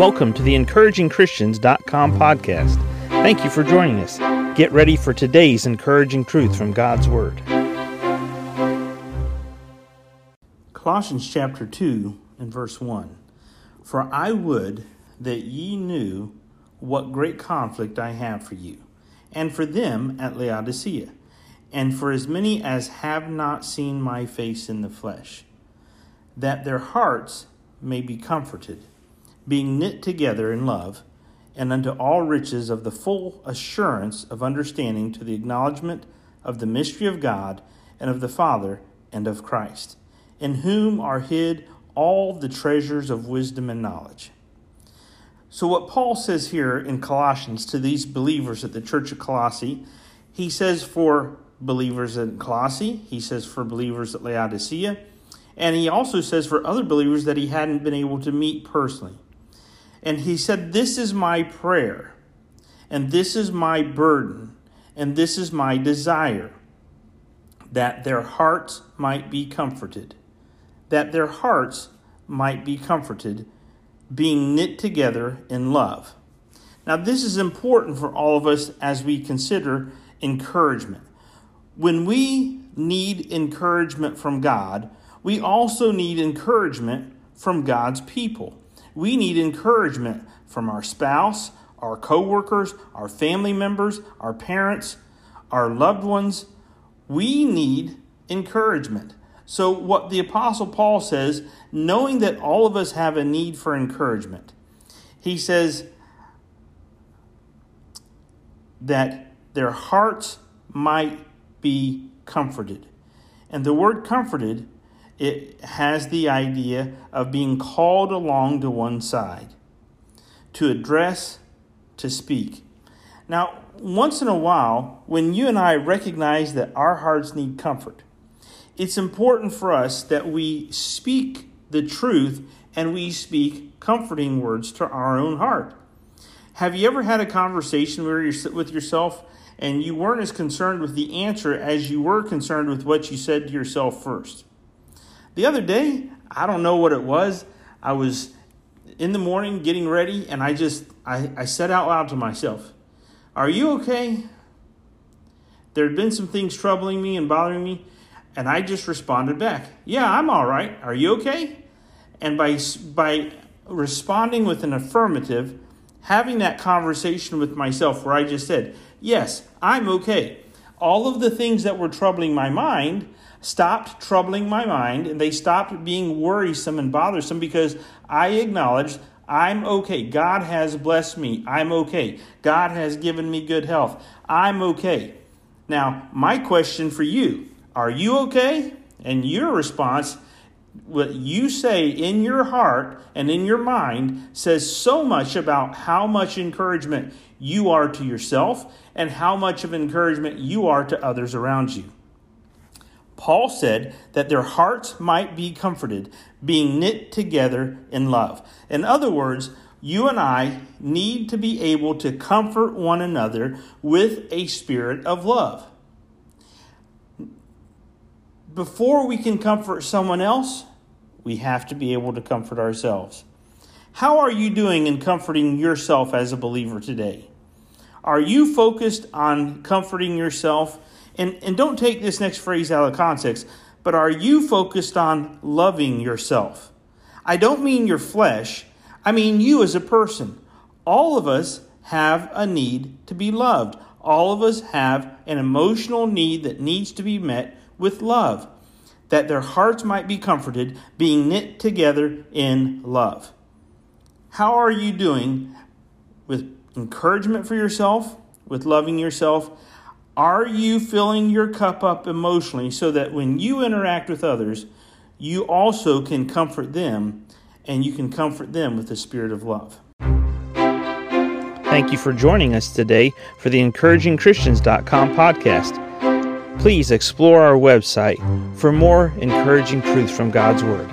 Welcome to the encouragingchristians.com podcast. Thank you for joining us. Get ready for today's encouraging truth from God's Word. Colossians chapter 2 and verse 1. For I would that ye knew what great conflict I have for you, and for them at Laodicea, and for as many as have not seen my face in the flesh, that their hearts may be comforted being knit together in love, and unto all riches of the full assurance of understanding to the acknowledgement of the mystery of God and of the Father and of Christ, in whom are hid all the treasures of wisdom and knowledge. So, what Paul says here in Colossians to these believers at the church of Colossae, he says for believers in Colossae, he says for believers at Laodicea, and he also says for other believers that he hadn't been able to meet personally. And he said, This is my prayer, and this is my burden, and this is my desire, that their hearts might be comforted. That their hearts might be comforted, being knit together in love. Now, this is important for all of us as we consider encouragement. When we need encouragement from God, we also need encouragement from God's people. We need encouragement from our spouse, our coworkers, our family members, our parents, our loved ones. We need encouragement. So, what the Apostle Paul says, knowing that all of us have a need for encouragement, he says that their hearts might be comforted. And the word comforted it has the idea of being called along to one side, to address, to speak. Now, once in a while, when you and I recognize that our hearts need comfort, it's important for us that we speak the truth and we speak comforting words to our own heart. Have you ever had a conversation where you're with yourself and you weren't as concerned with the answer as you were concerned with what you said to yourself first? The other day, I don't know what it was. I was in the morning getting ready, and I just I, I said out loud to myself, Are you okay? There had been some things troubling me and bothering me, and I just responded back, Yeah, I'm all right. Are you okay? And by by responding with an affirmative, having that conversation with myself where I just said, Yes, I'm okay. All of the things that were troubling my mind stopped troubling my mind and they stopped being worrisome and bothersome because I acknowledged I'm okay. God has blessed me. I'm okay. God has given me good health. I'm okay. Now, my question for you are you okay? And your response, what you say in your heart and in your mind, says so much about how much encouragement you are to yourself and how much of encouragement you are to others around you. Paul said that their hearts might be comforted, being knit together in love. In other words, you and I need to be able to comfort one another with a spirit of love. Before we can comfort someone else, we have to be able to comfort ourselves. How are you doing in comforting yourself as a believer today? Are you focused on comforting yourself and, and don't take this next phrase out of context, but are you focused on loving yourself? I don't mean your flesh, I mean you as a person. All of us have a need to be loved. All of us have an emotional need that needs to be met with love, that their hearts might be comforted, being knit together in love. How are you doing with encouragement for yourself, with loving yourself? Are you filling your cup up emotionally so that when you interact with others, you also can comfort them and you can comfort them with the spirit of love? Thank you for joining us today for the encouragingchristians.com podcast. Please explore our website for more encouraging truths from God's Word.